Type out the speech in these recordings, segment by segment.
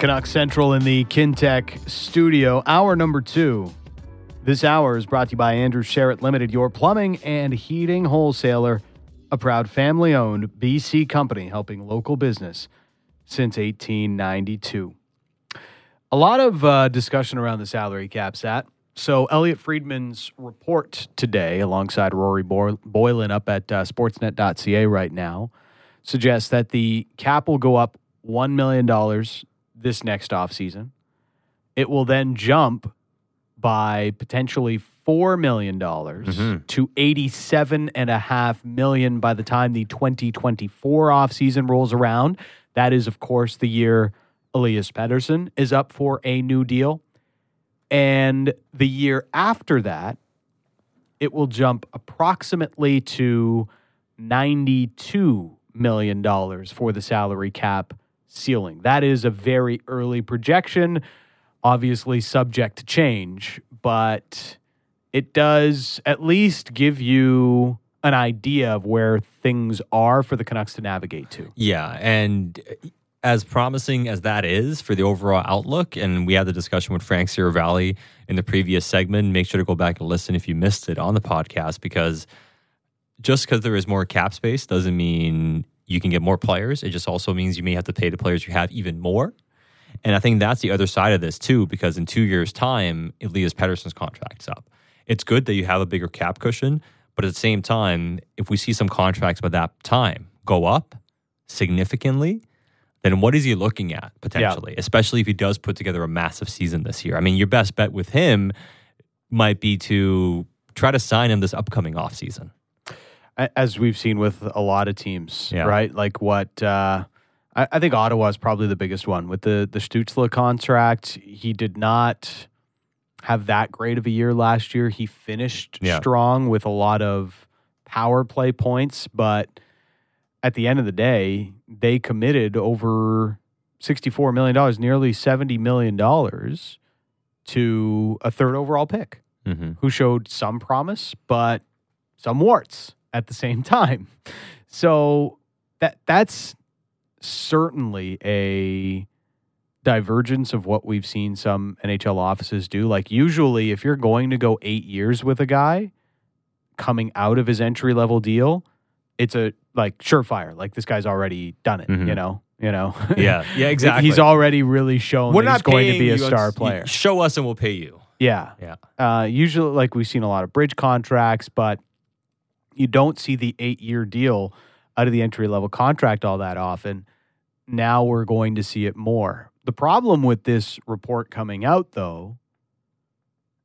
Canucks Central in the Kintec studio. Hour number two. This hour is brought to you by Andrew Sherritt Limited, your plumbing and heating wholesaler, a proud family owned BC company helping local business since 1892. A lot of uh, discussion around the salary cap, Sat. So, Elliot Friedman's report today, alongside Rory Boylen up at uh, sportsnet.ca right now, suggests that the cap will go up $1 million this next offseason. It will then jump by potentially $4 million mm-hmm. to 87.5 million by the time the 2024 offseason rolls around. That is, of course, the year Elias Pettersson is up for a new deal. And the year after that, it will jump approximately to $92 million for the salary cap ceiling. That is a very early projection, obviously subject to change, but it does at least give you an idea of where things are for the Canucks to navigate to. Yeah, and as promising as that is for the overall outlook, and we had the discussion with Frank Seravalli in the previous segment. Make sure to go back and listen if you missed it on the podcast because just because there is more cap space doesn't mean you can get more players. It just also means you may have to pay the players you have even more. And I think that's the other side of this too, because in two years' time, Elias Pettersson's contract's up. It's good that you have a bigger cap cushion, but at the same time, if we see some contracts by that time go up significantly, then what is he looking at potentially? Yeah. Especially if he does put together a massive season this year. I mean, your best bet with him might be to try to sign him this upcoming offseason as we've seen with a lot of teams, yeah. right? Like what uh, I, I, think Ottawa is probably the biggest one with the the Stützle contract. He did not have that great of a year last year. He finished yeah. strong with a lot of power play points, but at the end of the day, they committed over sixty-four million dollars, nearly seventy million dollars, to a third overall pick, mm-hmm. who showed some promise, but some warts at the same time. So that that's certainly a divergence of what we've seen some NHL offices do. Like usually if you're going to go 8 years with a guy coming out of his entry level deal, it's a like surefire. Like this guy's already done it, mm-hmm. you know. You know, yeah, yeah, exactly. he's already really shown We're not he's going to be a star player. Show us and we'll pay you. Yeah, yeah. Uh, usually, like we've seen a lot of bridge contracts, but you don't see the eight year deal out of the entry level contract all that often. Now we're going to see it more. The problem with this report coming out, though,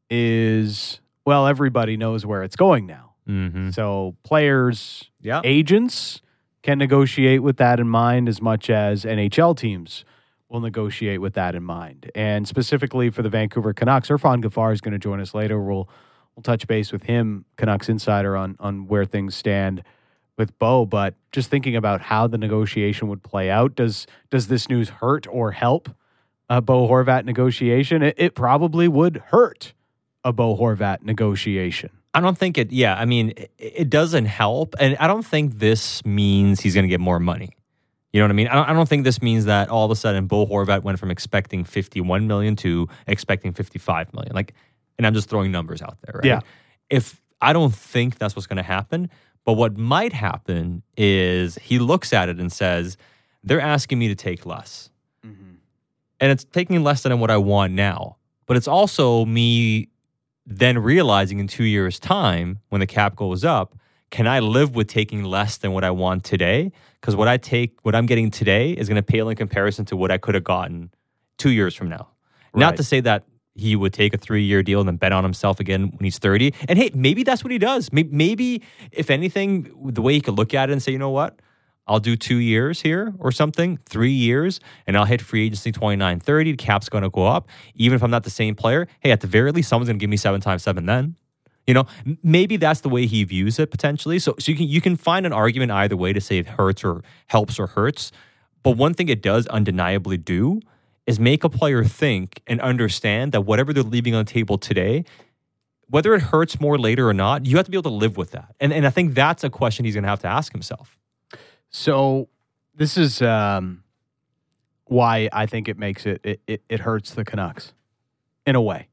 is well, everybody knows where it's going now. Mm-hmm. So players, yeah. agents can negotiate with that in mind as much as NHL teams will negotiate with that in mind. And specifically for the Vancouver Canucks, Irfan Gaffar is going to join us later. We'll we'll touch base with him, Canucks Insider, on on where things stand with Bo. But just thinking about how the negotiation would play out, does does this news hurt or help a Bo Horvat negotiation? It, it probably would hurt a Bo Horvat negotiation. I don't think it. Yeah, I mean, it, it doesn't help, and I don't think this means he's going to get more money. You know what I mean? I don't, I don't, think this means that all of a sudden Bo Horvat went from expecting 51 million to expecting 55 million. Like and I'm just throwing numbers out there, right? Yeah. If I don't think that's what's going to happen, but what might happen is he looks at it and says, they're asking me to take less. Mm-hmm. And it's taking less than what I want now. But it's also me then realizing in two years' time, when the cap goes up, can I live with taking less than what I want today? Because what I take, what I'm getting today is going to pale in comparison to what I could have gotten two years from now. Right. Not to say that he would take a three year deal and then bet on himself again when he's 30. And hey, maybe that's what he does. Maybe, if anything, the way he could look at it and say, you know what? I'll do two years here or something, three years, and I'll hit free agency 29 30. The cap's going to go up. Even if I'm not the same player, hey, at the very least, someone's going to give me seven times seven then. You know, maybe that's the way he views it potentially. So, so you can you can find an argument either way to say it hurts or helps or hurts. But one thing it does undeniably do is make a player think and understand that whatever they're leaving on the table today, whether it hurts more later or not, you have to be able to live with that. And and I think that's a question he's going to have to ask himself. So this is um, why I think it makes it it, it it hurts the Canucks in a way.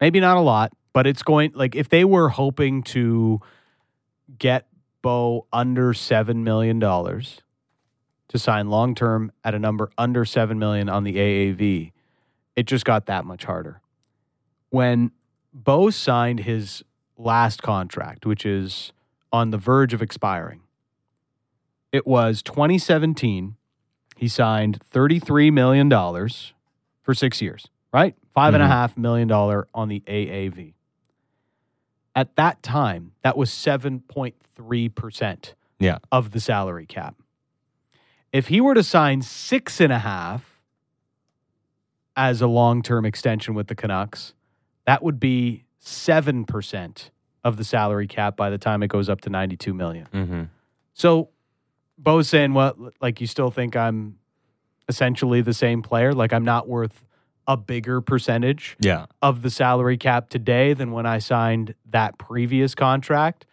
Maybe not a lot, but it's going like if they were hoping to get Bo under seven million dollars to sign long term at a number under seven million on the AAV, it just got that much harder. When Bo signed his last contract, which is on the verge of expiring, it was 2017. He signed $33 million for six years, right? Five and a Mhm. half million dollar on the AAV. At that time, that was 7.3% Yeah. of the salary cap. If he were to sign six and a half as a long term extension with the Canucks, that would be 7% of the salary cap by the time it goes up to 92 million. Mm-hmm. So Bo's saying, well, like you still think I'm essentially the same player? Like I'm not worth a bigger percentage Yeah. of the salary cap today than when I signed that previous contract.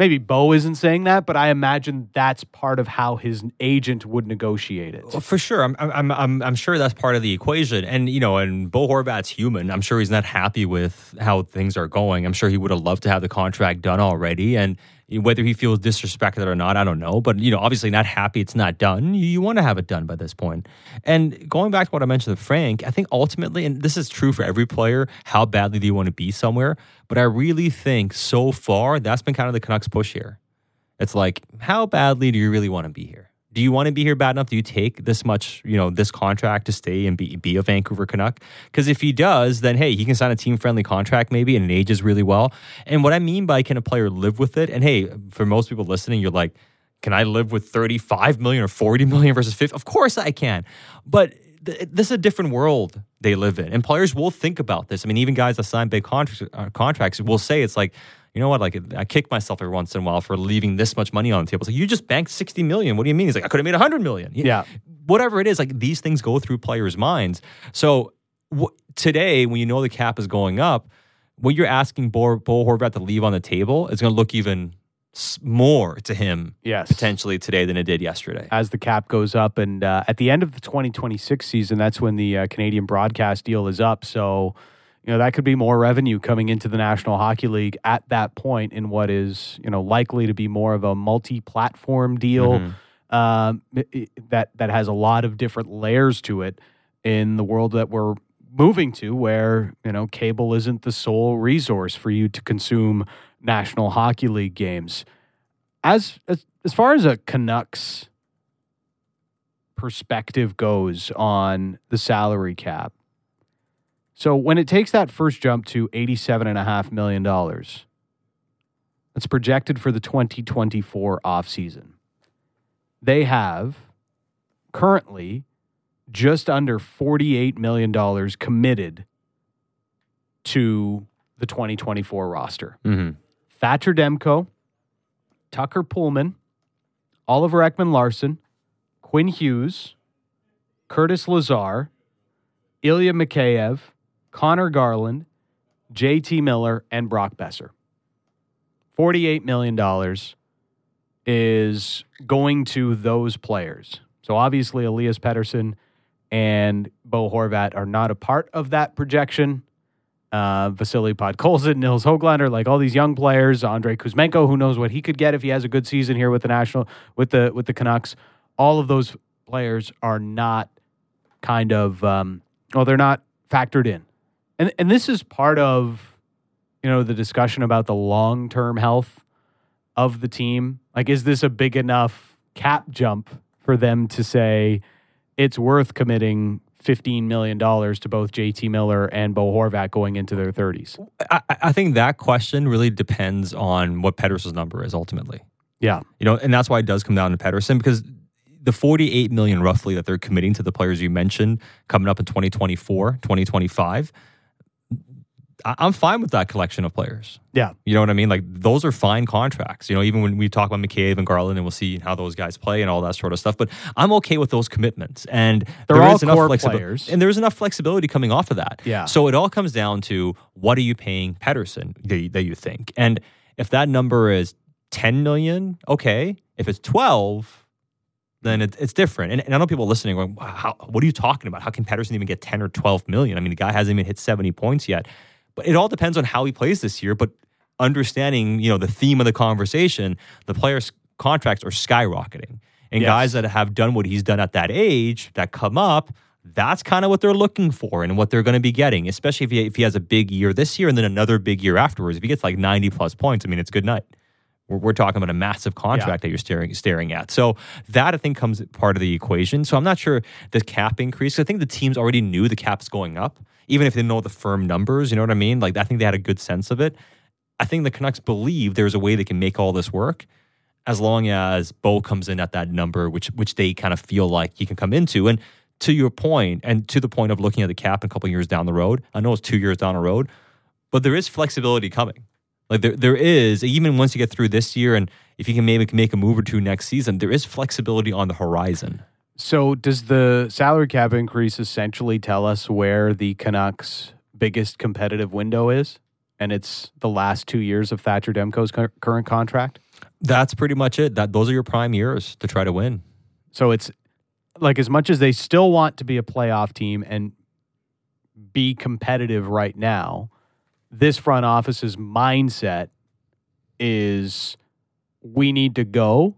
Maybe Bo isn't saying that, but I imagine that's part of how his agent would negotiate it. Well, for sure, I'm, I'm, I'm, I'm sure that's part of the equation. And you know, and Bo Horvat's human. I'm sure he's not happy with how things are going. I'm sure he would have loved to have the contract done already. And whether he feels disrespected or not, I don't know. But you know, obviously not happy it's not done. You, you want to have it done by this point. And going back to what I mentioned with Frank, I think ultimately, and this is true for every player, how badly do you want to be somewhere? But I really think so far that's been kind of the Canucks push here. It's like, how badly do you really want to be here? Do you want to be here bad enough? Do you take this much, you know, this contract to stay and be, be a Vancouver Canuck? Because if he does, then hey, he can sign a team friendly contract maybe and it ages really well. And what I mean by can a player live with it? And hey, for most people listening, you're like, can I live with 35 million or 40 million versus 50? Of course I can. But th- this is a different world they live in. And players will think about this. I mean, even guys that sign big uh, contracts will say it's like, you know what? Like I kick myself every once in a while for leaving this much money on the table. It's like you just banked sixty million. What do you mean? He's like I could have made hundred million. You- Yeah. whatever it is. Like these things go through players' minds. So w- today, when you know the cap is going up, what you're asking Bo, Bo Horvat to leave on the table is going to look even more to him Yes. potentially today than it did yesterday. as the cap goes up. And uh, at the end of the 2026 season, that's when the uh, Canadian broadcast deal is up. So, you know, that could be more revenue coming into the National Hockey League at that point in what is, you know, likely to be more of a multi platform deal Mhm. um, that, that has a lot of different layers to it in the world that we're moving to where, you know, cable isn't the sole resource for you to consume National Hockey League games. As, as, as far as a Canucks perspective goes on the salary cap. So when it takes that first jump to $87.5 million, that's projected for the 2024 offseason. They have currently just under $48 million committed to the 2024 roster. Mhm. Thatcher Demko, Tucker Poolman, Oliver Ekman Larsson, Quinn Hughes, Curtis Lazar, Ilya Mikheyev, Conor Garland, JT Miller, and Brock Boeser. $48 million is going to those players. So obviously, Elias Pettersson and Bo Horvat are not a part of that projection. Uh, Vasily Podkolzin, Nils Hoglander, like all these young players, Andrei Kuzmenko, who knows what he could get if he has a good season here with the national with the with the Canucks. All of those players are not kind of um, well, they're not factored in, and and this is part of you know the discussion about the long term health of the team. Like, is this a big enough cap jump for them to say it's worth committing $15 million to both JT Miller and Bo Horvat going into their 30s? I, I- think that question really depends on what Pettersson's number is ultimately. Yeah. You know, and that's why it does come down to Pettersson because the 48 million roughly that they're committing to the players you mentioned coming up in 2024, 2025, I- I'm fine with that collection of players. Yeah. You know what I mean? Like those are fine contracts. You know, even when we talk about McCabe and Garland and we'll see how those guys play and all that sort of stuff. But I'm okay with those commitments. And They're there all is enough core flexibi- players. And there's enough flexibility coming off of that. Yeah. So it all comes down to what are you paying Pettersson that you, that you think? And if that number is 10 million, okay. If it's 12, then it, it's different. And, and I know people listening going, wow, how, what are you talking about? How can Pettersson even get 10 or 12 million? I mean, the guy hasn't even hit 70 points yet. It all depends on how he plays this year. But understanding, you know, the theme of the conversation, the players' contracts are skyrocketing. And Yes. guys that have done what he's done at that age that come up, that's kind of what they're looking for and what they're going to be getting, especially if he, if he has a big year this year and then another big year afterwards. If he gets like 90 plus points, I mean, it's good night. We're, we're talking about a massive contract that you're staring staring at. So that I think comes part of the equation. So I'm not sure the cap increase. I think the teams already knew the cap's going up, even if they didn't know the firm numbers. You know what I mean? Like I think they had a good sense of it. I think the Canucks believe there's a way they can make all this work as long as Bo comes in at that number, which which they kind of feel like he can come into. And to your point, and to the point of looking at the cap a couple years down the road, I know it's two years down the road, but there is flexibility coming. Like there, there is even once you get through this year, and if you can maybe make a move or two next season, there is flexibility on the horizon. So, does the salary cap increase essentially tell us where the Canucks' biggest competitive window is? And it's the last two years of Thatcher Demko's current contract. That's pretty much it. That those are your prime years to try to win. So, it's like as much as they still want to be a playoff team and be competitive right now, this front office's mindset is we need to go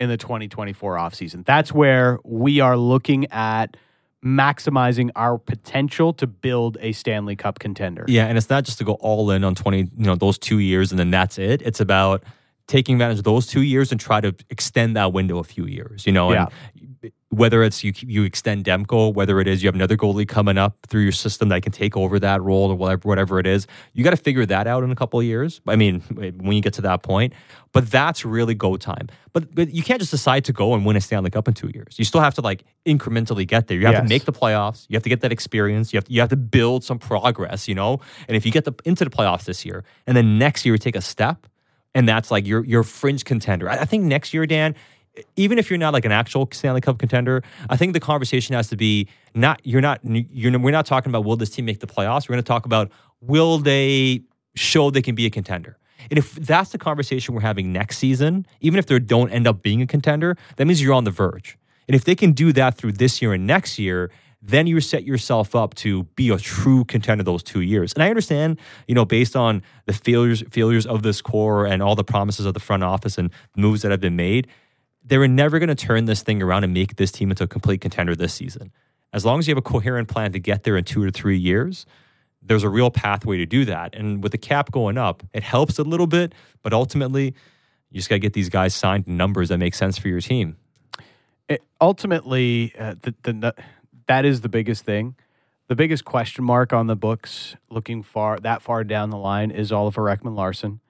in the 2024 offseason. That's where we are looking at maximizing our potential to build a Stanley Cup contender. Yeah, and it's not just to go all in on 20, you know, those 2 years and then that's it. It's about taking advantage of those 2 years and try to extend that window a few years, you know, and whether it's you you extend Demko, whether it is you have another goalie coming up through your system that can take over that role or whatever whatever it is, you got to figure that out in a couple of years. I mean, when you get to that point, but that's really go time. But but you can't just decide to go and win a Stanley Cup in two years. You still have to like incrementally get there. You have Yes. to make the playoffs. You have to get that experience. You have you have to build some progress. You know, and if you get the, into the playoffs this year and then next year you take a step, and that's like your your fringe contender. I, I think next year, Dan, even if you're not like an actual Stanley Cup contender, I think the conversation has to be not you're not you're we're not talking about will this team make the playoffs. We're going to talk about will they show they can be a contender. And if that's the conversation we're having next season, even if they don't end up being a contender, that means you're on the verge. And if they can do that through this year and next year, then you set yourself up to be a true contender those two years. And I understand, you know, based on the failures failures of this core and all the promises of the front office and moves that have been made, they were never going to turn this thing around and make this team into a complete contender this season. As long as you have a coherent plan to get there in two or three years, there's a real pathway to do that. And with the cap going up, it helps a little bit, but ultimately, you just got to get these guys signed to numbers that make sense for your team. It, ultimately, uh, the, the that is the biggest thing. The biggest question mark on the books, looking far that far down the line, is Oliver Ekman Larsson.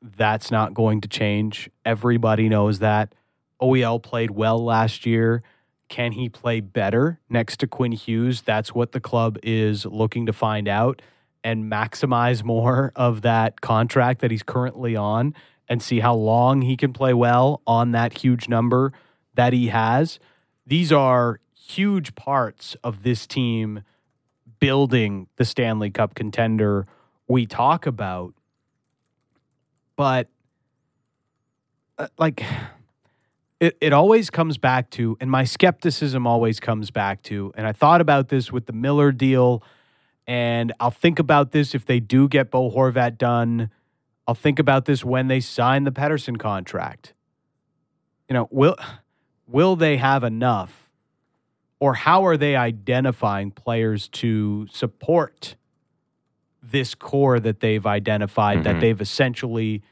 That's not going to change. Everybody knows that. OEL played well last year. Can he play better next to Quinn Hughes? That's what the club is looking to find out and maximize more of that contract that he's currently on and see how long he can play well on that huge number that he has. These are huge parts of this team building the Stanley Cup contender we talk about. But uh, like it, it always comes back to, and my skepticism always comes back to, and I thought about this with the Miller deal, and I'll think about this if they do get Bo Horvat done. I'll think about this when they sign the Pettersson contract. You know, will will they have enough, or how are they identifying players to support this core that they've identified that Mhm. they've essentially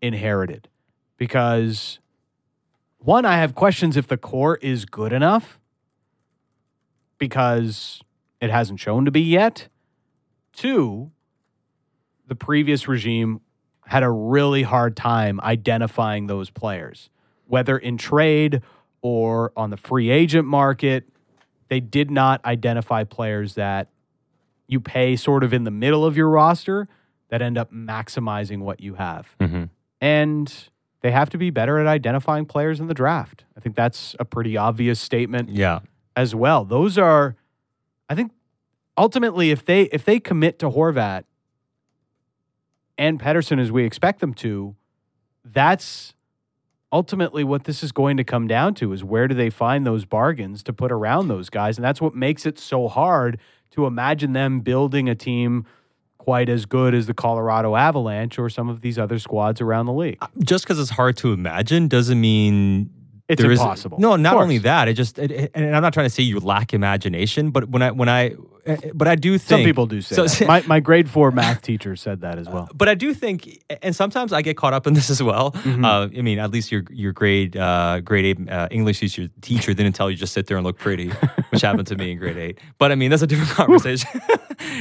inherited? Because one, I have questions if the core is good enough because it hasn't shown to be yet. Two, the previous regime had a really hard time identifying those players, whether in trade or on the free agent market. They did not identify players that you pay sort of in the middle of your roster that end up maximizing what you have. Mm-hmm. And they have to be better at identifying players in the draft. I think that's a pretty obvious statement Yeah. as well. Those are, I think, ultimately, if they if they commit to Horvat and Pettersson as we expect them to, that's ultimately what this is going to come down to is where do they find those bargains to put around those guys? And that's what makes it so hard to imagine them building a team quite as good as the Colorado Avalanche or some of these other squads around the league. Uh, just because it's hard to imagine doesn't mean it's there is- impossible. no, not only that. It just, it, and I'm not trying to say you lack imagination, but when I, when I, but I do think Some people do say so- that. My, my grade four math teacher said that as well. but I do think, and sometimes I get caught up in this as well. Mm-hmm. Uh, I mean, at least your your grade uh, grade eight uh, English teacher teacher didn't tell you just sit there and look pretty, which happened to me in grade eight. But I mean, that's a different conversation.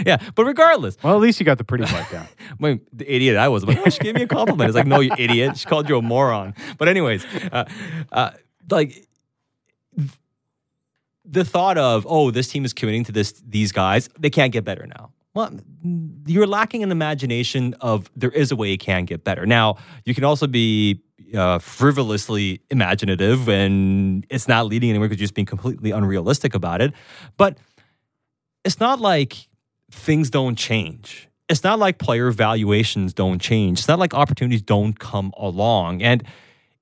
yeah, but regardless, Well, at least you got the pretty part down. my, the idiot I was, I'm like, she gave me a compliment. It's like, no, you idiot. She called you a moron. But anyways, uh, uh, like the thought of, oh, this team is committing to this these guys, they can't get better now. Well, you're lacking an imagination of there is a way it can get better. Now, you can also be uh, frivolously imaginative, and it's not leading anywhere because you're just being completely unrealistic about it. But it's not like things don't change. It's not like player valuations don't change. It's not like opportunities don't come along. And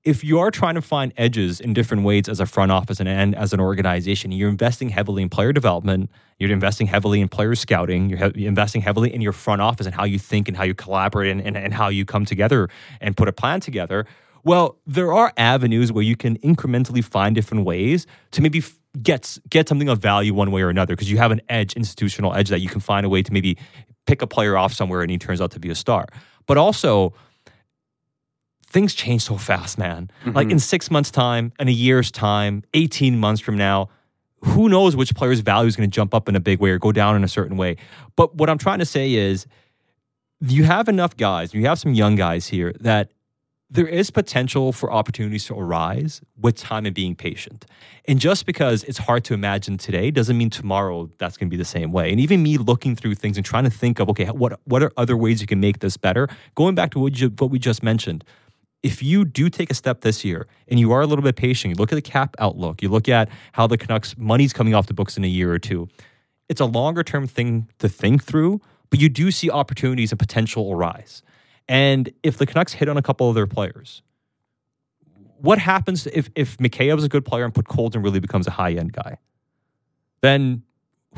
if you are trying to find edges in different ways as a front office and, and as an organization, you're investing heavily in player development, you're investing heavily in player scouting, you're, he- investing heavily in your front office and how you think and how you collaborate and, and, and how you come together and put a plan together. Well, there are avenues where you can incrementally find different ways to maybe f- get get something of value one way or another because you have an edge, institutional edge that you can find a way to maybe pick a player off somewhere and he turns out to be a star. But also, things change so fast, man. Like mm-hmm. in six months' time, in a year's time, 18 months from now, who knows which player's value is going to jump up in a big way or go down in a certain way. But what I'm trying to say is you have enough guys, you have some young guys here that there is potential for opportunities to arise with time and being patient. And just because it's hard to imagine today doesn't mean tomorrow that's going to be the same way. And even me looking through things and trying to think of, okay, what, what are other ways you can make this better? Going back to what, you, what we just mentioned, if you do take a step this year and you are a little bit patient, you look at the cap outlook, you look at how the Canucks money's coming off the books in a year or two, it's a longer term thing to think through, but you do see opportunities and potential arise. And if the Canucks hit on a couple of their players, what happens if if Mikheyev's a good player and Podkolzin really becomes a high end guy? Then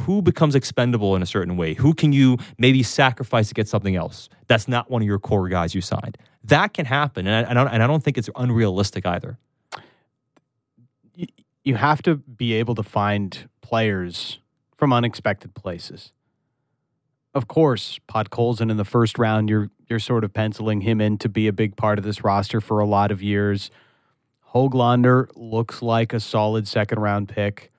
who becomes expendable in a certain way? Who can you maybe sacrifice to get something else that's not one of your core guys you signed? That can happen, and I, I don't, and I don't think it's unrealistic either. you, have to be able to find players from unexpected places. Of course, Podkolzin in the first round, you're you're sort of penciling him in to be a big part of this roster for a lot of years. Hoglander looks like a solid second round pick.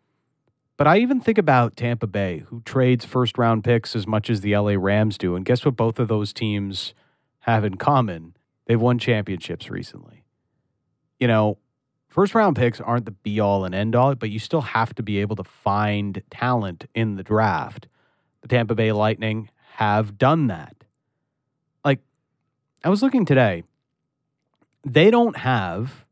But I even think about Tampa Bay, who trades first round picks as much as the LA Rams do. And guess what both of those teams have in common? They've won championships recently. You know, first round picks aren't the be all and end all, but you still have to be able to find talent in the draft. The Tampa Bay Lightning have done that. Like, I was looking today, they don't have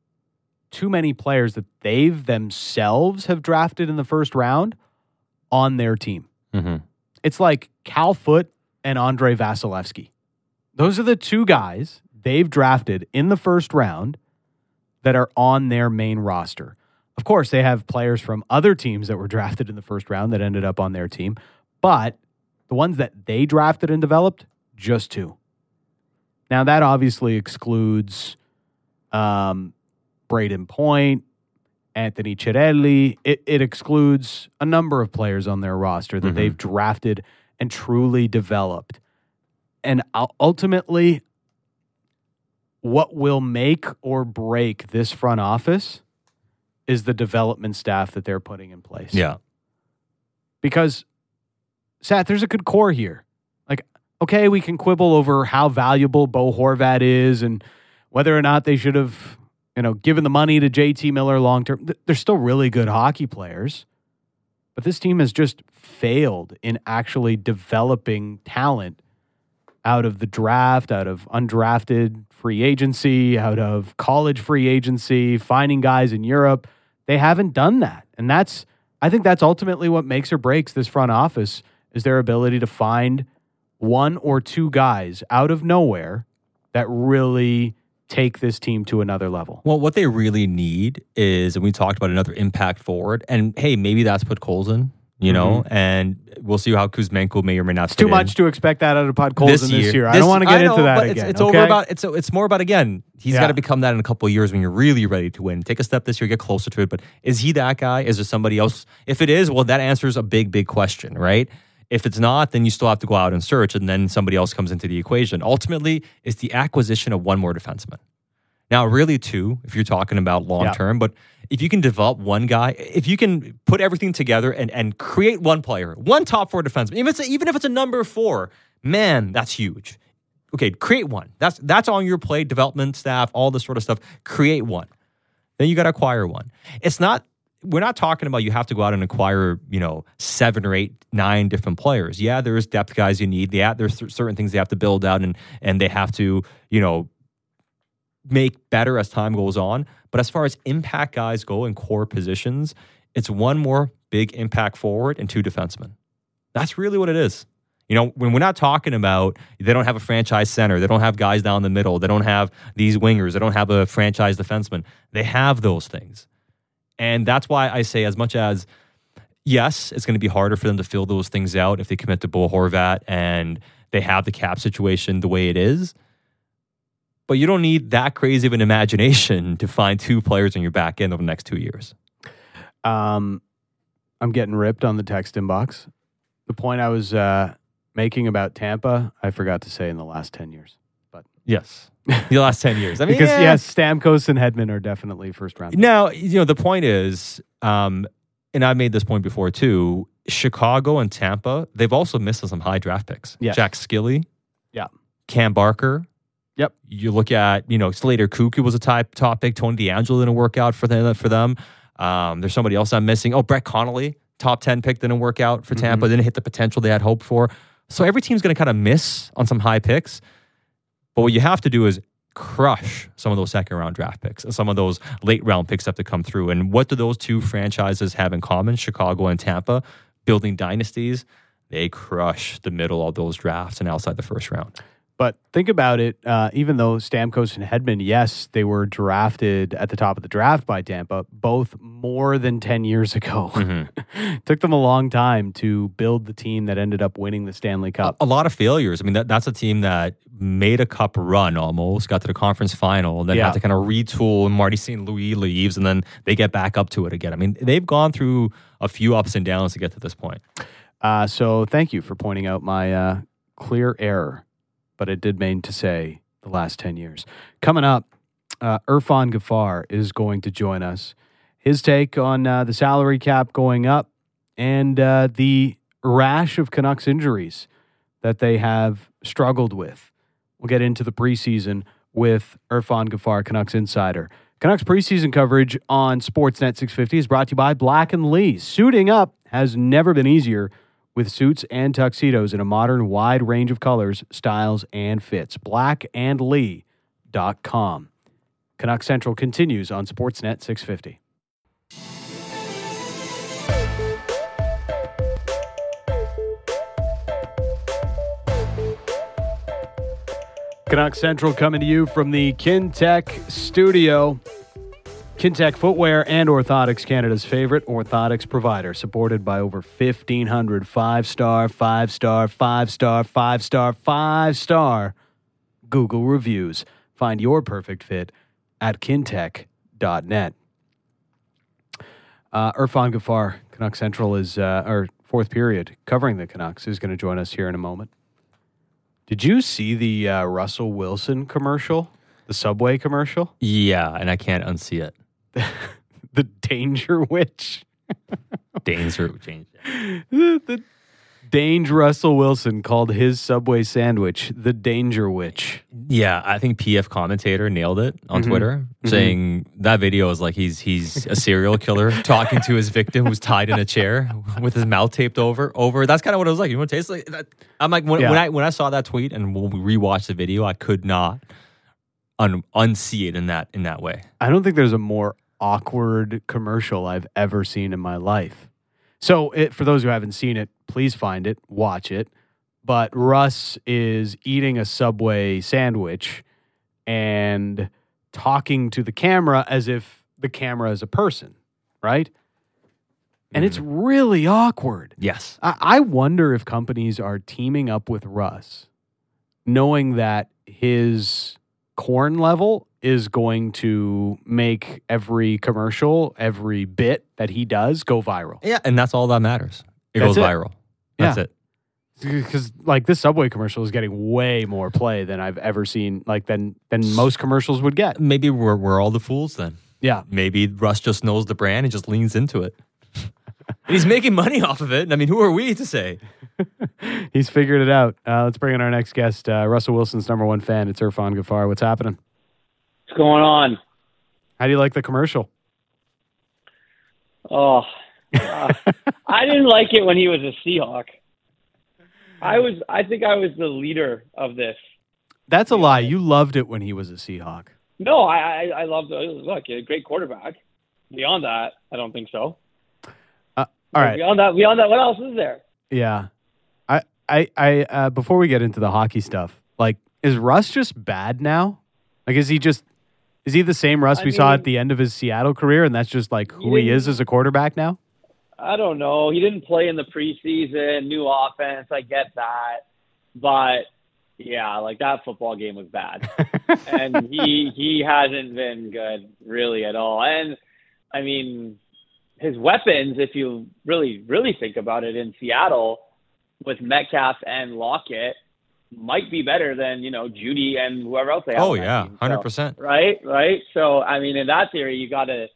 too many players that they've themselves have drafted in the first round on their team. Mm-hmm. It's like Cal Foote and Andrei Vasilevskiy. Those are the two guys they've drafted in the first round that are on their main roster. Of course, they have players from other teams that were drafted in the first round that ended up on their team, but the ones that they drafted and developed, just two. Now, that obviously excludes um, Brayden Point, Anthony Cirelli. It, it excludes a number of players on their roster that Mhm. they've drafted and truly developed. And ultimately, what will make or break this front office is the development staff that they're putting in place. Yeah. Because, Seth, there's a good core here. Like, okay, we can quibble over how valuable Bo Horvat is and whether or not they should have, you know, given the money to JT Miller long term. They're still really good hockey players. But this team has just failed in actually developing talent out of the draft, out of undrafted free agency, out of college free agency, finding guys in Europe. They haven't done that. And that's I think that's ultimately what makes or breaks this front office is their ability to find one or two guys out of nowhere that really take this team to another level? Well, what they really need is, and we talked about another impact forward, and hey, maybe that's Podkolzin, you know, and we'll see how Kuzmenko may or may not. Mm-hmm. It's too much to expect that out of Pod Colson this year. I This- don't want to get know, into that but again. It's, it's okay? over about. It's it's more about again. He's Yeah. got to become that in a couple of years when you're really ready to win. Take a step this year, get closer to it. But is he that guy? Is there somebody else? If it is, well, that answers a big, big question, right? If it's not, then you still have to go out and search, and then somebody else comes into the equation. Ultimately, it's the acquisition of one more defenseman. Now, really, two, if you're talking about long Yeah. term, but if you can develop one guy, if you can put everything together and, and create one player, one top four defenseman, even if, it's a, even if it's a number four, man, that's huge. Okay, create one. That's that's on your plate, development staff, all this sort of stuff. Create one. Then you got to acquire one. It's not. We're not talking about you have to go out and acquire, you know, seven or eight, nine different players. Yeah, there's depth guys you need. Yeah, there's cer- certain things they have to build out and and they have to, you know, make better as time goes on. But as far as impact guys go in core positions, it's one more big impact forward and two defensemen. That's really what it is. You know, when we're not talking about they don't have a franchise center, they don't have guys down the middle, they don't have these wingers, they don't have a franchise defenseman. They have those things. And that's why I say, as much as yes, it's going to be harder for them to fill those things out if they commit to Bo Horvat and they have the cap situation the way it is. But you don't need that crazy of an imagination to find two players in your back end over the next two years. Um, I'm getting ripped on the text inbox. The point I was uh, making about Tampa, I forgot to say in the last 10 years. But yes. The last 10 years. I mean, because, yeah. yes, Stamkos and Hedman are definitely first round. Now, you know, the point is, um, and I've made this point before too. Chicago and Tampa, they've also missed some high draft picks. Yes. Jack Skille, Yeah. Cam Barker. Yep. You look at, you know, Slater Koekkoek was a type top pick. Tony DeAngelo didn't work out for them. For them. Um, there's somebody else I'm missing. Oh, Brett Connolly, top 10 pick, didn't work out for Tampa. Didn't hit the potential they had hoped for. So every team's going to kind of miss on some high picks. But what you have to do is crush some of those second round draft picks and some of those late round picks have to come through. And what do those two franchises have in common, Chicago and Tampa? Building dynasties, they crush the middle of those drafts and outside the first round. But think about it. Uh, even though Stamkos and Hedman, yes, they were drafted at the top of the draft by Tampa, both more than 10 years ago. Mm-hmm. Took them a long time to build the team that ended up winning the Stanley Cup. A lot of failures. I mean, that, that's a team that made a cup run almost, got to the conference final, and then Yeah. had to kind of retool. And Marty St. Louis leaves, and then they get back up to it again. I mean, they've gone through a few ups and downs to get to this point. Uh, so thank you for pointing out my uh, clear error, but it did mean to say the last 10 years. Coming up, uh, Irfan Gaffar is going to join us. His take on uh, the salary cap going up and uh, the rash of Canucks injuries that they have struggled with. We'll get into the preseason with Irfan Gaffar, Canucks Insider. Canucks preseason coverage on Sportsnet 650 is brought to you by Black and Lee. Suiting up has never been easier with suits and tuxedos in a modern wide range of colors, styles, and fits. Blackandlee.com. Canuck Central continues on Sportsnet 650. Canuck Central coming to you from the Kintec studio. Kintec Footwear and Orthotics, Canada's favorite orthotics provider, supported by over 1,500 five star, five star, five star, five star, five star Google reviews. Find your perfect fit at kintec.net. Uh, Irfan Gaffar, Canuck Central is, uh, our fourth period covering the Canucks, is going to join us here in a moment. Did you see the uh, Russell Wilson commercial, the Subway commercial? Yeah, and I can't unsee it. the Dangerwich. Danger changed. the, the Dange Russell Wilson called his Subway sandwich the Dangerwich. Yeah, I think PF commentator nailed it on Mhm. Twitter, saying that video is like he's he's a serial killer talking to his victim who's tied in a chair with his mouth taped over. Over. That's kind of what it was like. You know what it tastes like? That, I'm like when, Yeah. when I when I saw that tweet and when we rewatched the video, I could not un, unsee it in that in that way. I don't think there's a more awkward commercial I've ever seen in my life. So, it, for those who haven't seen it, please find it, watch it. But Russ is eating a Subway sandwich, and talking to the camera as if the camera is a person, right? And it's mm-hmm. really awkward. Yes. I, I wonder if companies are teaming up with Russ, knowing that his corn level is going to make every commercial, every bit that he does go viral. Yeah, and that's all that matters. It That's goes it. viral. That's Yeah. it. Because like this Subway commercial is getting way more play than I've ever seen, like than than most commercials would get. Maybe we're we're all the fools then. Yeah, Maybe Russ just knows the brand and just leans into it. and he's making money off of it. I mean, who are we to say? he's figured it out. Uh, let's bring in our next guest, uh, Russell Wilson's number one fan. It's Irfan Gaffar. What's happening? What's going on? How do you like the commercial? Oh, uh, I didn't like it when he was a Seahawk. I was, I think I was the leader of this. That's a lie. You loved it when he was a Seahawk. No, I, I, I love the look. A great quarterback. Beyond that, I don't think so. Uh, all right. Beyond that, beyond that, what else is there? Yeah. I I I uh, before we get into the hockey stuff, like is Russ just bad now? Like is he just is he the same Russ I we saw at the end of his Seattle career and that's just like who he didn't- is as a quarterback now? I don't know. He didn't play in the preseason, new offense. I get that, but yeah, like that football game was bad. and he he hasn't been good really at all. And I mean, his weapons, if you really really think about it, in Seattle with Metcalf and Lockett, might be better than you know Jeudy and whoever else they have. Oh yeah, hundred percent. Right, right. So I mean, in that theory, you got to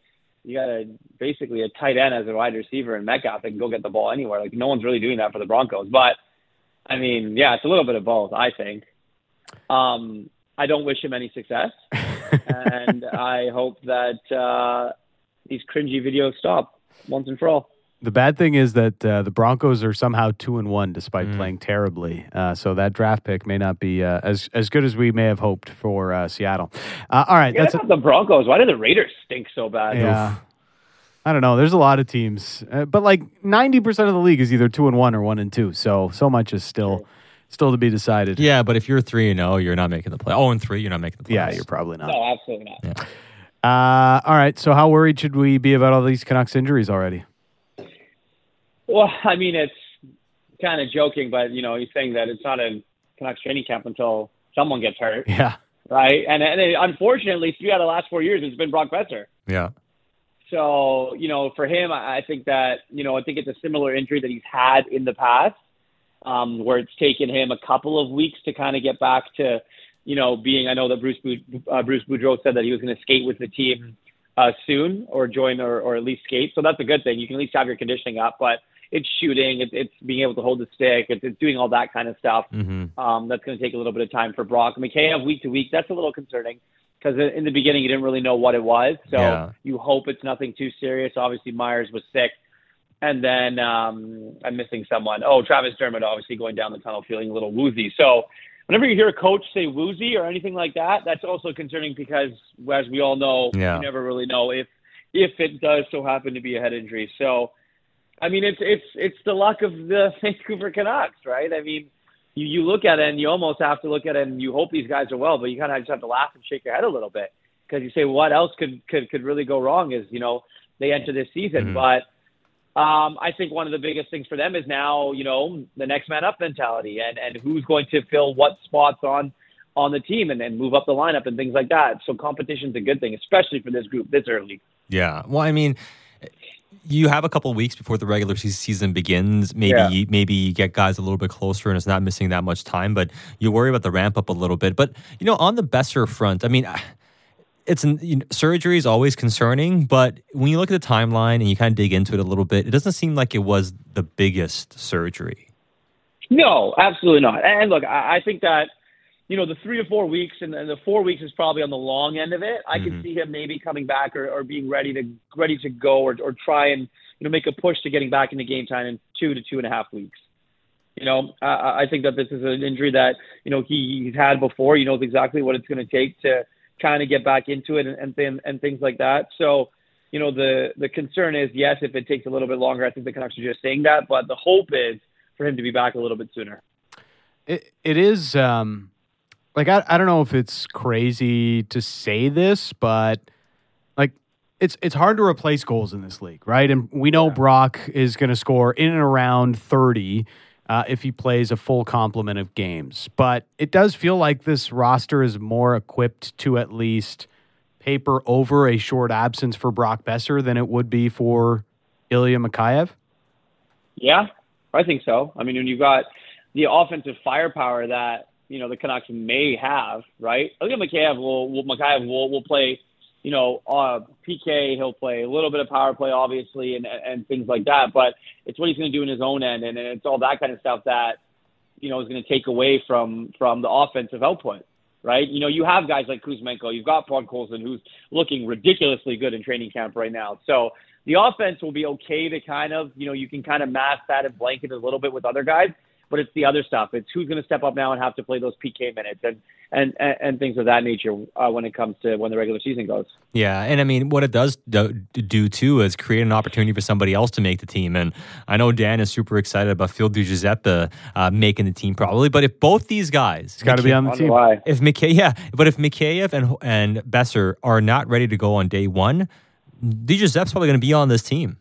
you got to basically a tight end as a wide receiver and Metcalf that can go get the ball anywhere. Like no one's really doing that for the Broncos, but I mean, yeah, it's a little bit of both. I think. Um, I don't wish him any success, and I hope that uh, these cringy videos stop once and for all. The bad thing is that uh, the Broncos are somehow two and one despite Mm. playing terribly. Uh, so that draft pick may not be uh, as as good as we may have hoped for uh, Seattle. Uh, all right, Yeah, that's about the Broncos. Why do the Raiders stink so bad? yeah. I don't know. There's a lot of teams, uh, but like ninety percent of the league is either two and one or one and two. So so much is still still to be decided. Yeah, but if you're three and zero, you're not making the play. Oh, and three, you're not making the play. Yeah, you're probably not. No, absolutely not. Uh, all right. So how worried should we be about all these Canucks injuries already? Well, I mean, it's kind of joking, but you know, he's saying that it's not a Canucks training camp until someone gets hurt, Yeah. right? And, and it, unfortunately, three out of the last four years, it's been Brock Boeser. Yeah. So, you know, for him, I I think that, you know, I think it's a similar injury that he's had in the past, um, where it's taken him a couple of weeks to kind of get back to, you know, being, I know that Bruce, uh, Bruce Boudreau said that he was going to skate with the team uh, soon or join or, or at least skate. So that's a good thing. You can at least have your conditioning up, but it's shooting, it's, it's being able to hold the stick, it's, it's doing all that kind of stuff. Mm-hmm. Um, that's going to take a little bit of time for Brock. McKay week to week, that's a little concerning because in the beginning you didn't really know what it was. So Yeah. you hope it's nothing too serious. Obviously Myers was sick, and then um, I'm missing someone. Oh, Travis Dermott obviously going down the tunnel feeling a little woozy. So whenever you hear a coach say woozy or anything like that, that's also concerning because as we all know, Yeah. you never really know if if it does so happen to be a head injury. So. I mean, it's it's it's the luck of the Vancouver Canucks, right? I mean, you you look at it and you almost have to look at it and you hope these guys are well, but you kind of just have to laugh and shake your head a little bit because you say what else could could could really go wrong is you know they enter this season, Mhm. but um, I think one of the biggest things for them is now you know the next man up mentality and and who's going to fill what spots on on the team and, and move up the lineup and things like that. So competition's a good thing, especially for this group this early. Yeah. Well, I mean, you have a couple weeks before the regular season begins. Maybe Yeah. you, maybe you get guys a little bit closer and it's not missing that much time, but you worry about the ramp up a little bit. But you know, on the Boeser front, I mean. It's you know, surgery is always concerning, but when you look at the timeline and you kind of dig into it a little bit, it doesn't seem like it was the biggest surgery. No, absolutely not. And look, I, I think that you know the three to four weeks, and, and the four weeks is probably on the long end of it. I Mhm. can see him maybe coming back or, or being ready to ready to go or or try and you know make a push to getting back into game time in two to two and a half weeks. You know, I, I think that this is an injury that you know he, he's had before. He knows exactly what it's going to take to kind of get back into it and and, th- and things like that. So. You know the the concern is yes if it takes a little bit longer I think the Canucks are just saying that but the hope is for him to be back a little bit sooner. It, it is. Um, like I, I don't know if it's crazy to say this, but like it's it's hard to replace goals in this league, right? And we know Brock is going to score in and around 30 uh, if he plays a full complement of games. But it does feel like this roster is more equipped to at least paper over a short absence for Brock Boeser than it would be for Ilya Mikheyev. Yeah, I think so. I mean, when you've got the offensive firepower that you know the Canucks may have, right? Ilya Mikheyev will, will Mikheyev will, will play you know, uh, PK, he'll play a little bit of power play, obviously, and and things like that. But it's what he's going to do in his own end, and, and it's all that kind of stuff that you know is going to take away from from the offensive output, right? You know, you have guys like Kuzmenko, you've got Podkolzin, who's looking ridiculously good in training camp right now. So the offense will be okay to kind of, you know, you can kind of mask that and blanket it a little bit with other guys but it's the other stuff. It's who's going to step up now and have to play those PK minutes and and and, and things of that nature uh, when it comes to when the regular season goes. Yeah, and I mean, what it does do, do, too is create an opportunity for somebody else to make the team. And I know Dan is super excited about Phil DiGiuseppe uh, making the team probably, but if both these guys, it's got to be on the team. If Mikheyev, yeah, but if Mikheyev and and Boeser are not ready to go on day one, DiGiuseppe's probably going to be on this team.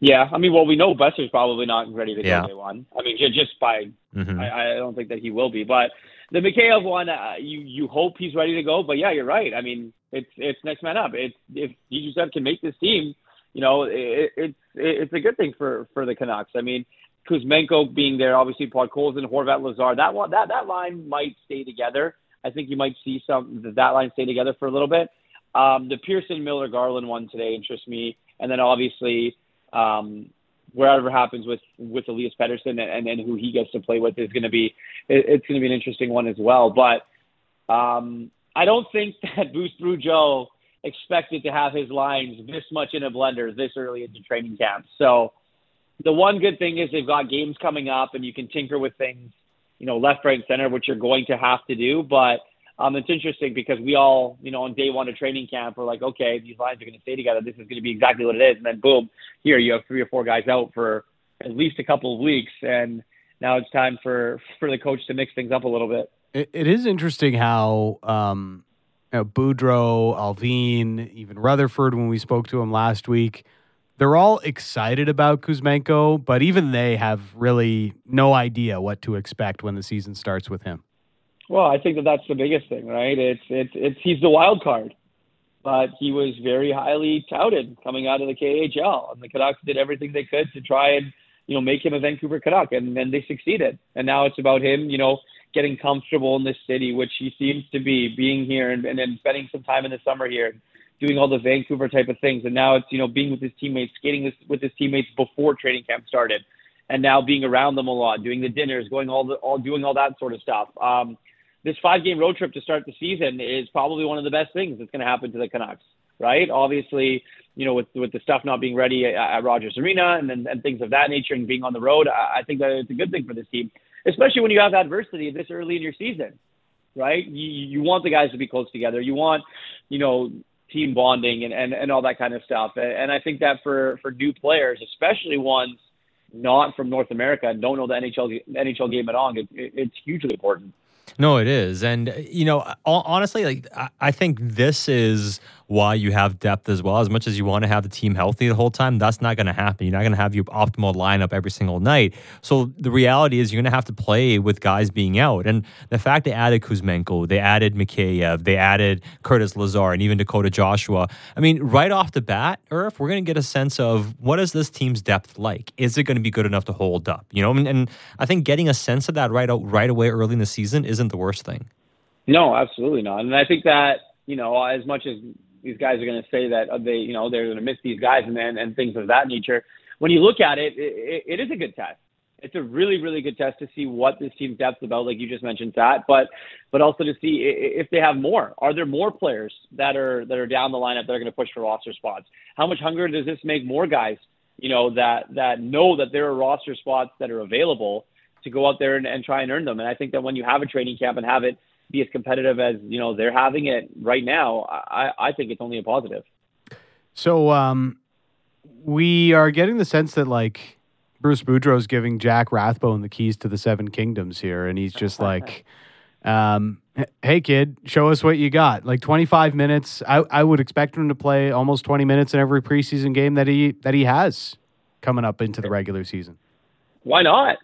Yeah, I mean, well, we know Boeser's probably not ready to go yeah. day one. I mean, just by, mm-hmm. I, I don't think that he will be. But the Mikheyev one, uh, you you hope he's ready to go. But yeah, you're right. I mean, it's it's next man up. It's if DiGiuseppe can make this team, you know, it, it's it's a good thing for for the Canucks. I mean, Kuzmenko being there, obviously Podkolzin, Horvat, Lazar, that one that that line might stay together. I think you might see some that line stay together for a little bit. Um, the Pearson Miller Garland one today interests me, and then obviously um, wherever happens with with Elias Pettersson and, and who he gets to play with is going to be it, it's going to be an interesting one as well. But um, I don't think that Bruce Boudreau expected to have his lines this much in a blender this early into training camp. So the one good thing is they've got games coming up and you can tinker with things, you know, left, right, and center, which you're going to have to do. But um, it's interesting because we all, you know, on day one of training camp, we're like, okay, these lines are going to stay together. This is going to be exactly what it is. And then boom, here you have three or four guys out for at least a couple of weeks, and now it's time for for the coach to mix things up a little bit. it, it is interesting how um, you know, Boudreau, Allvin, even Rutherford, when we spoke to him last week, they're all excited about Kuzmenko, but even they have really no idea what to expect when the season starts with him. Well, I think that that's the biggest thing, right? It's it's it's he's the wild card, but he was very highly touted coming out of the KHL, and the Canucks did everything they could to try and you know make him a Vancouver Canuck, and and they succeeded. And now it's about him, you know, getting comfortable in this city, which he seems to be, being here and and then spending some time in the summer here, doing all the Vancouver type of things. And now it's you know being with his teammates, skating with, with his teammates before training camp started, and now being around them a lot, doing the dinners, going all the all doing all that sort of stuff. Um, this five game road trip to start the season is probably one of the best things that's going to happen to the Canucks, right? Obviously, you know, with with the stuff not being ready at, at Rogers Arena and, and and things of that nature and being on the road, I, I think that it's a good thing for this team, especially when you have adversity this early in your season, right? You you want the guys to be close together. You want, you know, team bonding and and, and all that kind of stuff. And, and I think that for for new players, especially ones not from North America and don't know the NHL NHL game at all, it, it, it's hugely important. No, it is, and uh, you know, honestly, like I think this is why you have depth as well. As much as you want to have the team healthy the whole time, that's not going to happen. You're not going to have your optimal lineup every single night. So the reality is, you're going to have to play with guys being out. And the fact they added Kuzmenko, they added Mikheyev, they added Curtis Lazar, and even Dakota Joshua. I mean, right off the bat, Irf, we're going to get a sense of what is this team's depth like? Is it going to be good enough to hold up? You know, and, and I think getting a sense of that right out, right away early in the season isn't the worst thing. No, absolutely not. And I think that you know, as much as these guys are going to say that uh, they, you know, they're going to miss these guys and and, and things of that nature. When you look at it, it, it is a good test. It's a really, really good test to see what this team's depth about, like you just mentioned, that, but but also to see if they have more. Are there more players that are that are down the lineup that are going to push for roster spots? How much hunger does this make more guys? You know that that know that there are roster spots that are available to go out there and, and try and earn them. And I think that when you have a training camp and have it be as competitive as you know they're having it right now, I, I think it's only a positive. So um, we are getting the sense that like Bruce Boudreau is giving Jack Rathbone the keys to the Seven Kingdoms here, and he's just like, Um, hey kid, show us what you got. Like 25 minutes. I, I would expect him to play almost 20 minutes in every preseason game that he that he has coming up into the regular season. Why not?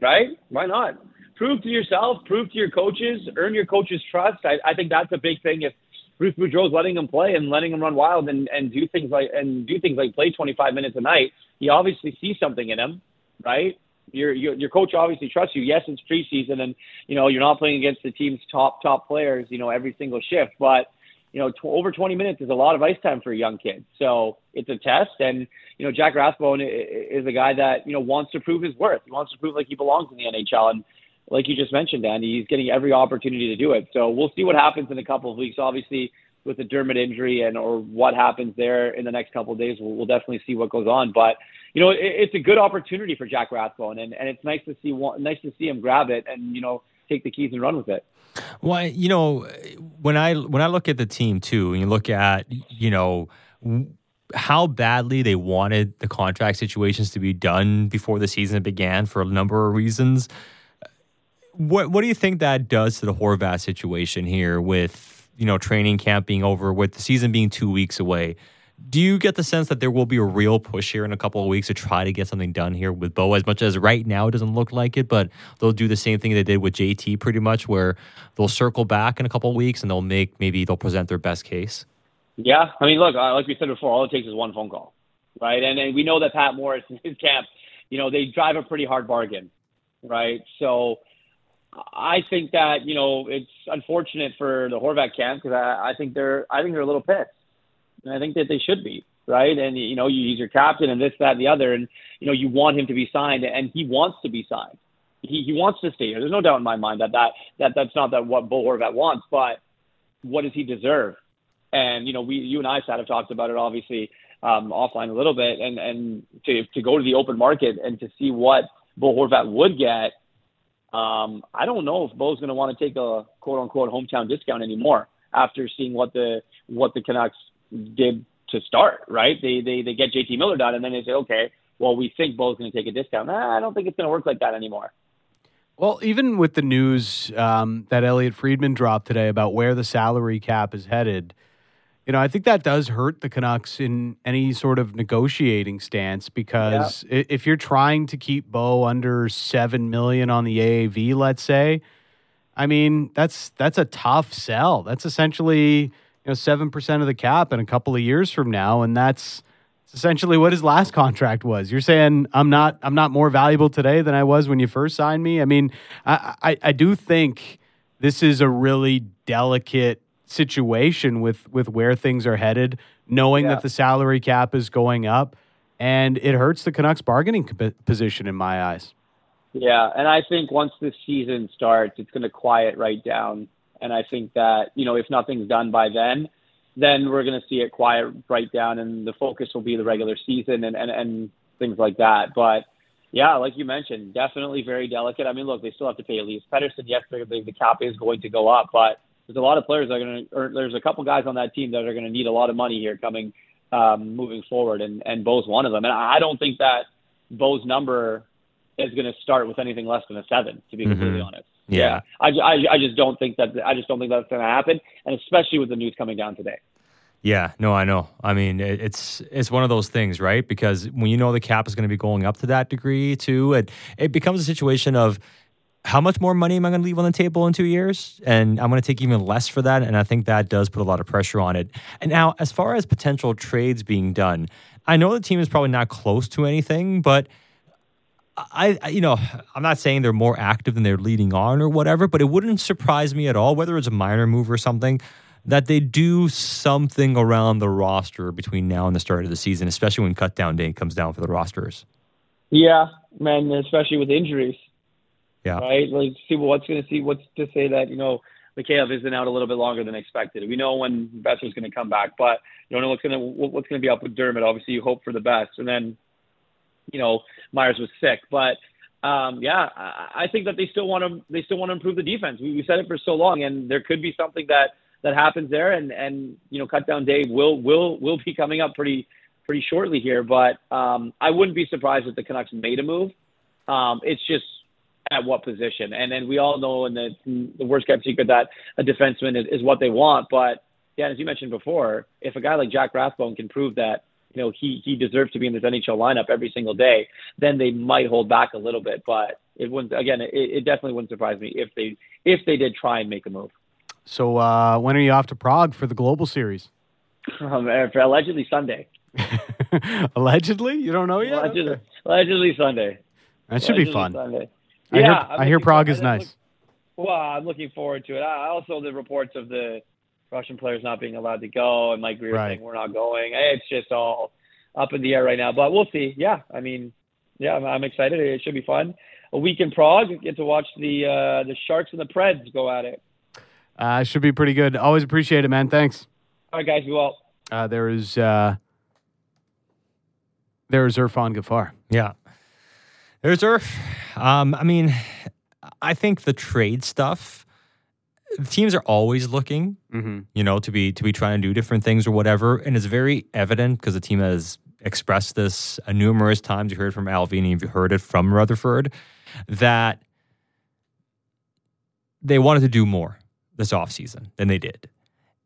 Right? Why not? Prove to yourself, prove to your coaches, earn your coaches' trust. I, I think that's a big thing. If Bruce Boudreau's letting him play and letting him run wild and, and do things like and do things like play 25 minutes a night, he obviously sees something in him, right? Your, your your coach obviously trusts you. Yes, it's preseason, and you know you're not playing against the team's top top players, you know, every single shift. But you know, t- over 20 minutes is a lot of ice time for a young kid. So it's a test, and you know, Jack Rathbone is a guy that you know wants to prove his worth. He wants to prove like he belongs in the NHL, and like you just mentioned, Andy, he's getting every opportunity to do it. So we'll see what happens in a couple of weeks. Obviously, with the Dermott injury and or what happens there in the next couple of days, we'll, we'll definitely see what goes on. But you know, it, it's a good opportunity for Jack Rathbone, and, and it's nice to see nice to see him grab it and you know take the keys and run with it. Well, you know, when I when I look at the team too, and you look at you know how badly they wanted the contract situations to be done before the season began for a number of reasons. What what do you think that does to the Horvat situation here with you know training camp being over, with the season being two weeks away? Do you get the sense that there will be a real push here in a couple of weeks to try to get something done here with Bo? As much as right now it doesn't look like it, but they'll do the same thing they did with JT, pretty much, where they'll circle back in a couple of weeks and they'll make maybe they'll present their best case. Yeah, I mean, look, uh, like we said before, all it takes is one phone call, right? And, and we know that Pat Morris and his camp, you know, they drive a pretty hard bargain, right? So I think that you know it's unfortunate for the Horvat camp because I, I think they're I think they're a little pissed and I think that they should be, right? And you know, you, he's your captain and this, that, and the other, and you know, you want him to be signed, and he wants to be signed. He he wants to stay here. There's no doubt in my mind that that that that's not that what Bo Horvat wants, but what does he deserve? And you know, we you and I sat have talked about it obviously um, offline a little bit, and and to to go to the open market and to see what Bo Horvat would get. Um, I don't know if Bo's going to want to take a quote unquote hometown discount anymore after seeing what the what the Canucks did to start, right? They they they get JT Miller done, and then they say, okay, well, we think Bo's going to take a discount. Nah, I don't think it's going to work like that anymore. Well, even with the news um, that Elliotte Friedman dropped today about where the salary cap is headed, you know, I think that does hurt the Canucks in any sort of negotiating stance because yeah. if you're trying to keep Bo under seven million on the AAV, let's say, I mean that's that's a tough sell. That's essentially you know seven percent of the cap in a couple of years from now, and that's, essentially what his last contract was. You're saying I'm not I'm not more valuable today than I was when you first signed me. I mean, I, I, I do think this is a really delicate situation with with where things are headed, knowing yeah. that the salary cap is going up, and it hurts the Canucks bargaining position in my eyes. Yeah, and I think once this season starts, it's going to quiet right down and I think that, you know, if nothing's done by then, then we're going to see it quiet right down and the focus will be the regular season and, and, and things like that. But yeah, like you mentioned, definitely very delicate. I mean, look, they still have to pay Elias Pettersson. Yes, the cap is going to go up, but there's a lot of players that are going to, or there's a couple guys on that team that are going to need a lot of money here coming, um, moving forward. And, and Bo's one of them. And I don't think that Bo's number is going to start with anything less than a seven, to be mm-hmm. completely honest. Yeah, I, I, I just don't think that I just don't think that's going to happen, and especially with the news coming down today. Yeah, no, I know. I mean, it's it's one of those things, right? Because when you know the cap is going to be going up to that degree too, it it becomes a situation of how much more money am I going to leave on the table in two years? And I'm going to take even less for that. And I think that does put a lot of pressure on it. And now, as far as potential trades being done, I know the team is probably not close to anything, but I, I, you know, I'm not saying they're more active than they're leading on or whatever, but it wouldn't surprise me at all, whether it's a minor move or something, that they do something around the roster between now and the start of the season, especially when cut down day comes down for the rosters. Yeah, man, especially with injuries. Yeah. Right? Like, see what's going to see, what's to say that, you know, Mikheyev isn't out a little bit longer than expected. We know when Boeser's going to come back, but you don't know what's going to, what's going to be up with Dermott. Obviously, you hope for the best. And then you know Myers was sick. But um, yeah, I, I think that they still want to they still want to improve the defense. We, we said it for so long, and there could be something that that happens there, and and you know cut down day will will will be coming up pretty pretty shortly here. But um, I wouldn't be surprised if the Canucks made a move. Um, it's just at what position. And then we all know in the, the worst kept secret that a defenseman is, is what they want. But yeah, as you mentioned before, if a guy like Jack Rathbone can prove that you know he he deserves to be in this NHL lineup every single day, then they might hold back a little bit. But it wouldn't again. It, it definitely wouldn't surprise me if they if they did try and make a move. So uh, when are you off to Prague for the Global Series? Um, for allegedly Sunday. allegedly, you don't know yet. Allegedly, allegedly Sunday. That should allegedly be fun. Sunday. I yeah, hear, I'm I hear Prague for- is nice. look- well, I'm looking forward to it. I also the reports of the Russian players not being allowed to go and Mike Grier Right. saying we're not going. It's just all up in the air right now, but we'll see. Yeah, I mean, yeah, I'm, I'm excited. It should be fun. A week in Prague, get to watch the uh, the Sharks and the Preds go at it. Uh, should be pretty good. Always appreciate it, man. Thanks. All right, guys, be well. Uh, there is uh, there is Irfan Gaffar. Yeah. There's Irf. Um, I mean, I think the trade stuff, teams are always looking, Mm-hmm. you know, to be to be trying to do different things or whatever. And it's very evident because the team has expressed this numerous times. You heard it from Allvin, you've heard it from Rutherford, that they wanted to do more this offseason than they did.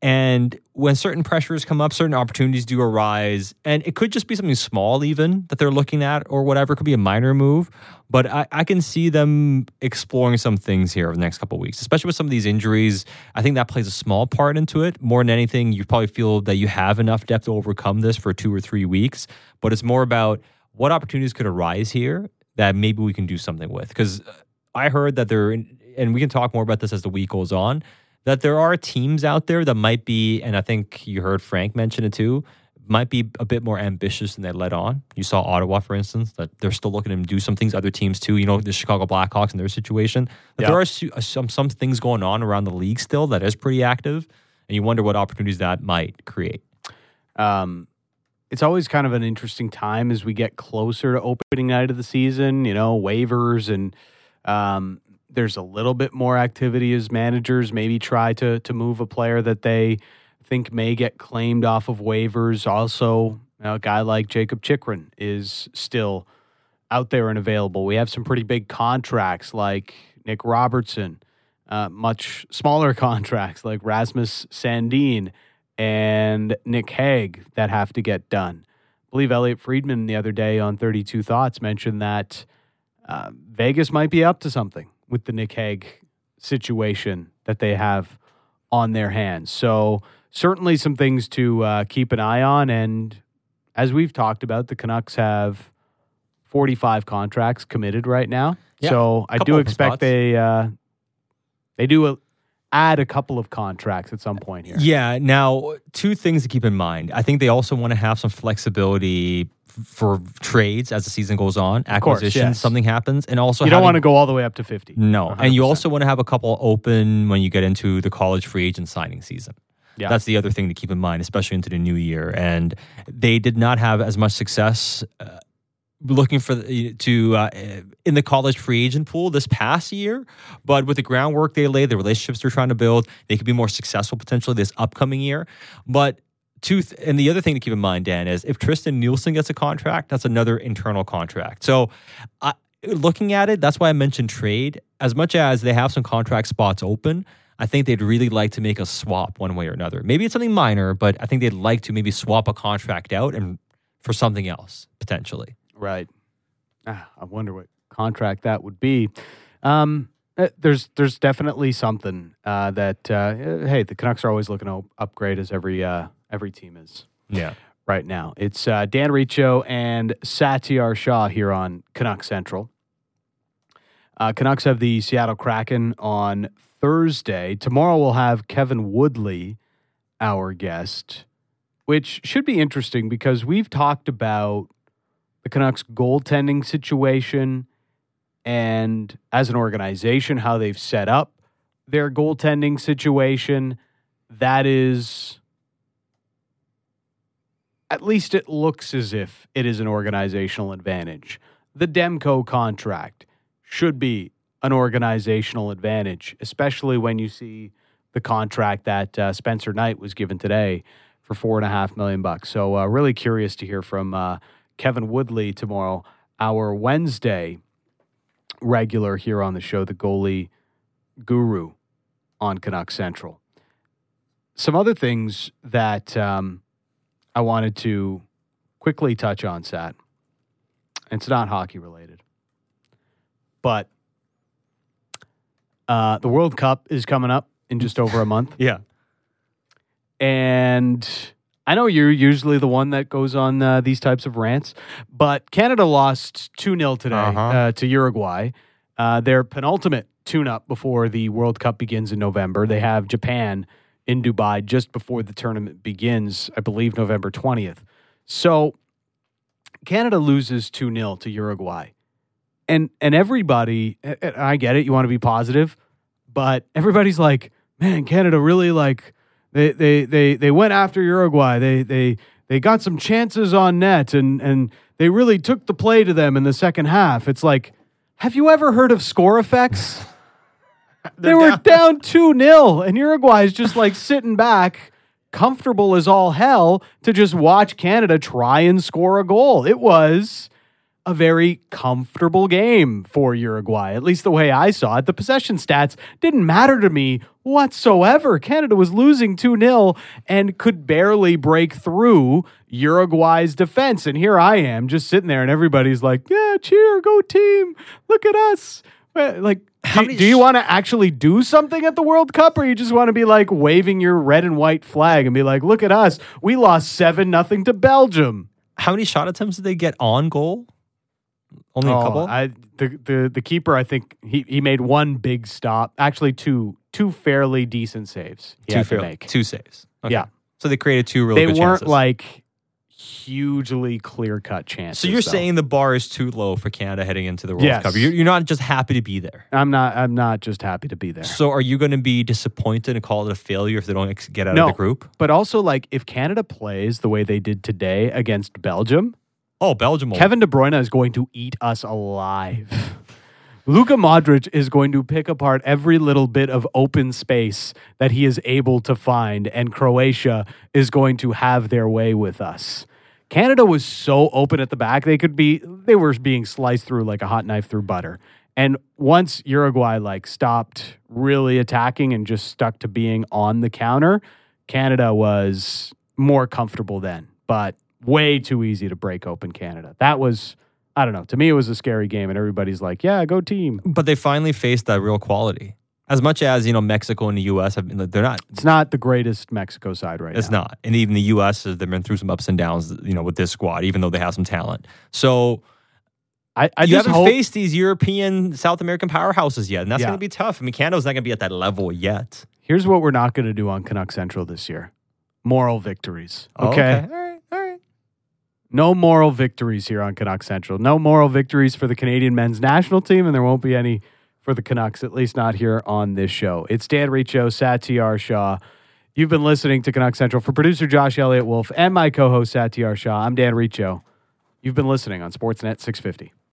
And when certain pressures come up, certain opportunities do arise, and it could just be something small, even that they're looking at, or whatever. It could be a minor move, but I, I can see them exploring some things here over the next couple weeks, especially with some of these injuries. I think that plays a small part into it. More than anything, you probably feel that you have enough depth to overcome this for two or three weeks, but it's more about what opportunities could arise here that maybe we can do something with. Because I heard that there, and we can talk more about this as the week goes on that there are teams out there that might be, and I think you heard Frank mention it too, might be a bit more ambitious than they let on. You saw Ottawa, for instance, that they're still looking to do some things. Other teams too, you know, the Chicago Blackhawks and their situation. Yeah. There are uh, some some things going on around the league still that is pretty active, and you wonder what opportunities that might create. Um, it's always kind of an interesting time as we get closer to opening night of the season. You know, waivers and um, there's a little bit more activity as managers maybe try to to move a player that they think may get claimed off of waivers. Also, a guy like Jakob Chychrun is still out there and available. We have some pretty big contracts like Nick Robertson, uh, much smaller contracts like Rasmus Sandin and Nick Hague that have to get done. I believe Elliotte Friedman the other day on 32 Thoughts mentioned that uh, Vegas might be up to something with the Nick Hague situation that they have on their hands. So, certainly some things to uh, keep an eye on. And as we've talked about, the Canucks have 45 contracts committed right now. Yeah, so, I do expect spots. they, uh, they do a, add a couple of contracts at some point here. Yeah. Now, two things to keep in mind. I think they also want to have some flexibility for trades as the season goes on, course, acquisitions, yes. something happens, and also you don't having- want to go all the way up to 50. No, and you also want to have a couple open when you get into the college free agent signing season. Yeah. That's the other thing to keep in mind, especially into the new year. And they did not have as much success uh, looking for the, to uh, in the college free agent pool this past year. But with the groundwork they laid, the relationships they're trying to build, they could be more successful potentially this upcoming year. But two th- and the other thing to keep in mind, Dan, is if Tristen Nielsen gets a contract, that's another internal contract. So. I looking at it, that's why I mentioned trade. As much as they have some contract spots open, I think they'd really like to make a swap one way or another. Maybe it's something minor, but I think they'd like to maybe swap a contract out and for something else potentially. Right. Ah, I wonder what contract that would be. Um, eh, there's there's definitely something uh, that uh, eh, hey the Canucks are always looking to upgrade as every uh, every team is Yeah. right now. It's uh, Dan Riccio and Satiar Shah here on Canuck Central. Uh, Canucks have the Seattle Kraken on Thursday. Tomorrow we'll have Kevin Woodley, our guest, which should be interesting because we've talked about the Canucks goaltending situation and as an organization, how they've set up their goaltending situation. That is at least it looks as if it is an organizational advantage. The Demko contract should be an organizational advantage, especially when you see the contract that uh, Spencer Knight was given today for four and a half million bucks. So, uh, really curious to hear from uh, Kevin Woodley tomorrow, our Wednesday regular here on the show, the goalie guru on Canuck Central. Some other things that um, I wanted to quickly touch on, Sat. It's not hockey related, but uh, the World Cup is coming up in just over a month. Yeah. And I know you're usually the one that goes on uh, these types of rants, but Canada lost 2 0 today Uh-huh. uh, to Uruguay. Uh, their penultimate tune up before the World Cup begins in November. They have Japan in Dubai just before the tournament begins, I believe November 20th. So Canada loses 2 0 to Uruguay. And, and everybody, and I get it, you want to be positive, but everybody's like, man, Canada really like they they they they went after Uruguay. They they they got some chances on net and and they really took the play to them in the second half. It's like, have you ever heard of score effects? they were down 2 0, and Uruguay is just like sitting back, comfortable as all hell, to just watch Canada try and score a goal. It was a very comfortable game for Uruguay, at least the way I saw it. The possession stats didn't matter to me whatsoever. Canada was losing 2 0 and could barely break through Uruguay's defense. And here I am just sitting there, and everybody's like, yeah, cheer, go team. Look at us. Like, do, many do you want to actually do something at the World Cup, or you just want to be like waving your red and white flag and be like, "Look at us, we lost seven nothing to Belgium." How many shot attempts did they get on goal? Only a Oh, couple. I the, the the keeper, I think he he made one big stop. Actually, two two fairly decent saves. Two had to fair, make. two saves. Okay. Yeah. So they created two really they good weren't chances. like hugely clear cut chances. So you're though. saying the bar is too low for Canada heading into the World Yes. Cup? You're, you're not just happy to be there. I'm not. I'm not just happy to be there. So are you going to be disappointed and call it a failure if they don't get out No. of the group? But also, like, if Canada plays the way they did today against Belgium, Oh, Belgium. Kevin De Bruyne is going to eat us alive. Luka Modric is going to pick apart every little bit of open space that he is able to find, and Croatia is going to have their way with us. Canada was so open at the back, they could be, they were being sliced through like a hot knife through butter. And once Uruguay like stopped really attacking and just stuck to being on the counter, Canada was more comfortable then, but way too easy to break open Canada. That was, I don't know, to me, it was a scary game, and everybody's like, yeah, go team. but they finally faced that real quality. As much as you know, Mexico and the U.S. have been, they're not. It's not the greatest Mexico side right It's now. It's not, and even the U.S. has they've been through some ups and downs. You know, with this squad, even though they have some talent. So I, I you just haven't hope, faced these European, South American powerhouses yet, and that's Yeah. going to be tough. I mean, Canada's not going to be at that level yet. here's what we're not going to do on Canuck Central this year moral victories. Oh, okay? All right. All right. No moral victories here on Canuck Central. No moral victories for the Canadian men's national team, and there won't be any for the Canucks, at least not here on this show. It's Dan Riccio, Satiar Shah. You've been listening to Canuck Central for producer Josh Elliott Wolf and my co host Satiar Shah. I'm Dan Riccio. You've been listening on Sportsnet 650.